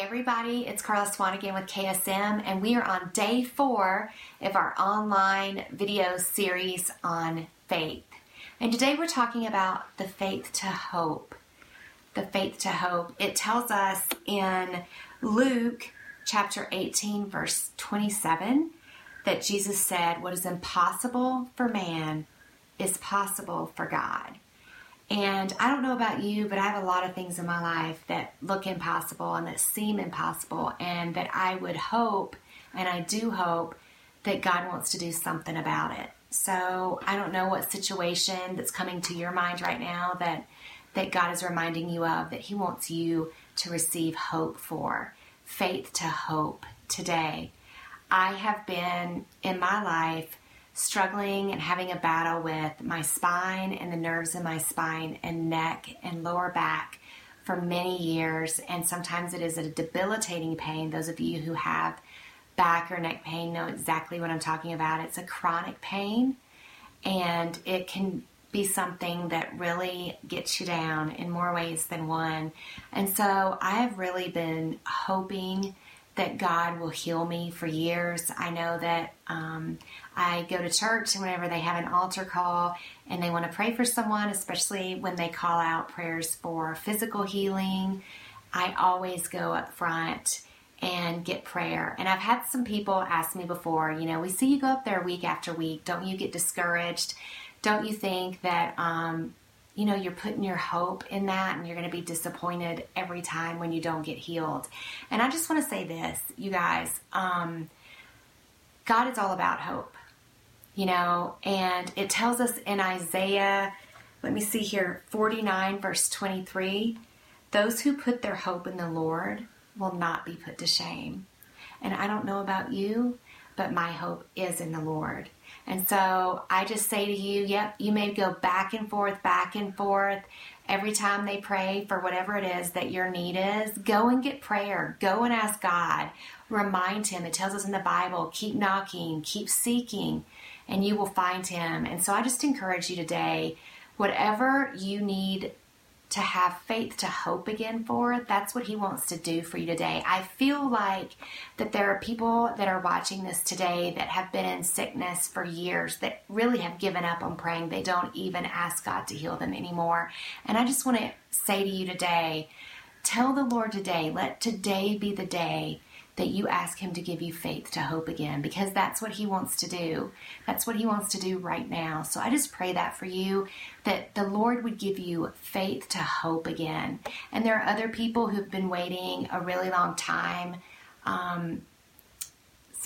everybody. It's Karla Swan again with KSM, and we are on day four of our online video series on faith. And today we're talking about the faith to hope. The faith to hope. It tells us in Luke chapter 18, verse 27, that Jesus said, What is impossible for man is possible for God. And I don't know about you, but I have a lot of things in my life that look impossible and that seem impossible, and that I would hope, and I do hope, that God wants to do something about it. So I don't know what situation that's coming to your mind right now that that God is reminding you of that He wants you to receive hope for, faith to hope today. I have been in my life struggling and having a battle with my spine and the nerves in my spine and neck and lower back for many years. And sometimes it is a debilitating pain. Those of you who have back or neck pain know exactly what I'm talking about. It's a chronic pain and it can be something that really gets you down in more ways than one. And so I have really been hoping that God will heal me for years. I know that um, I go to church and whenever they have an altar call and they want to pray for someone, especially when they call out prayers for physical healing, I always go up front and get prayer. And I've had some people ask me before, you know, we see you go up there week after week. Don't you get discouraged? Don't you think that um, you know, you're putting your hope in that and you're going to be disappointed every time when you don't get healed. And I just want to say this, you guys, um, God is all about hope, you know, and it tells us in Isaiah, let me see here, 49, verse 23 those who put their hope in the Lord will not be put to shame. And I don't know about you, but my hope is in the Lord. And so I just say to you, yep, you may go back and forth, back and forth every time they pray for whatever it is that your need is. Go and get prayer. Go and ask God. Remind Him. It tells us in the Bible keep knocking, keep seeking, and you will find Him. And so I just encourage you today, whatever you need to have faith to hope again for, it. that's what he wants to do for you today. I feel like that there are people that are watching this today that have been in sickness for years that really have given up on praying. They don't even ask God to heal them anymore. And I just want to say to you today, tell the Lord today, let today be the day that you ask Him to give you faith to hope again because that's what He wants to do. That's what He wants to do right now. So I just pray that for you that the Lord would give you faith to hope again. And there are other people who've been waiting a really long time. Um,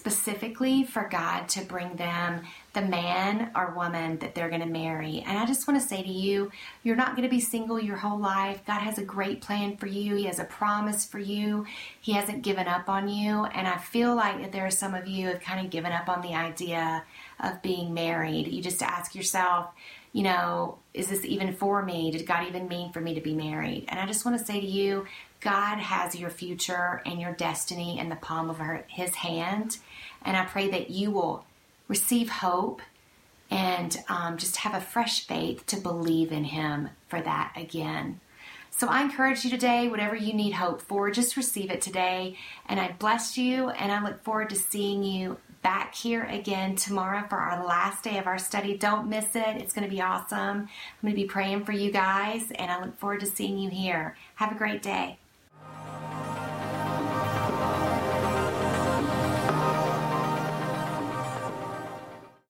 specifically for God to bring them the man or woman that they're going to marry. And I just want to say to you, you're not going to be single your whole life. God has a great plan for you, He has a promise for you. He hasn't given up on you. And I feel like that there are some of you have kind of given up on the idea of being married. You just ask yourself, you know, is this even for me? Did God even mean for me to be married? And I just want to say to you, God has your future and your destiny in the palm of her, His hand. And I pray that you will receive hope and um, just have a fresh faith to believe in Him for that again. So I encourage you today, whatever you need hope for, just receive it today. And I bless you, and I look forward to seeing you back here again tomorrow for our last day of our study. Don't miss it, it's going to be awesome. I'm going to be praying for you guys, and I look forward to seeing you here. Have a great day.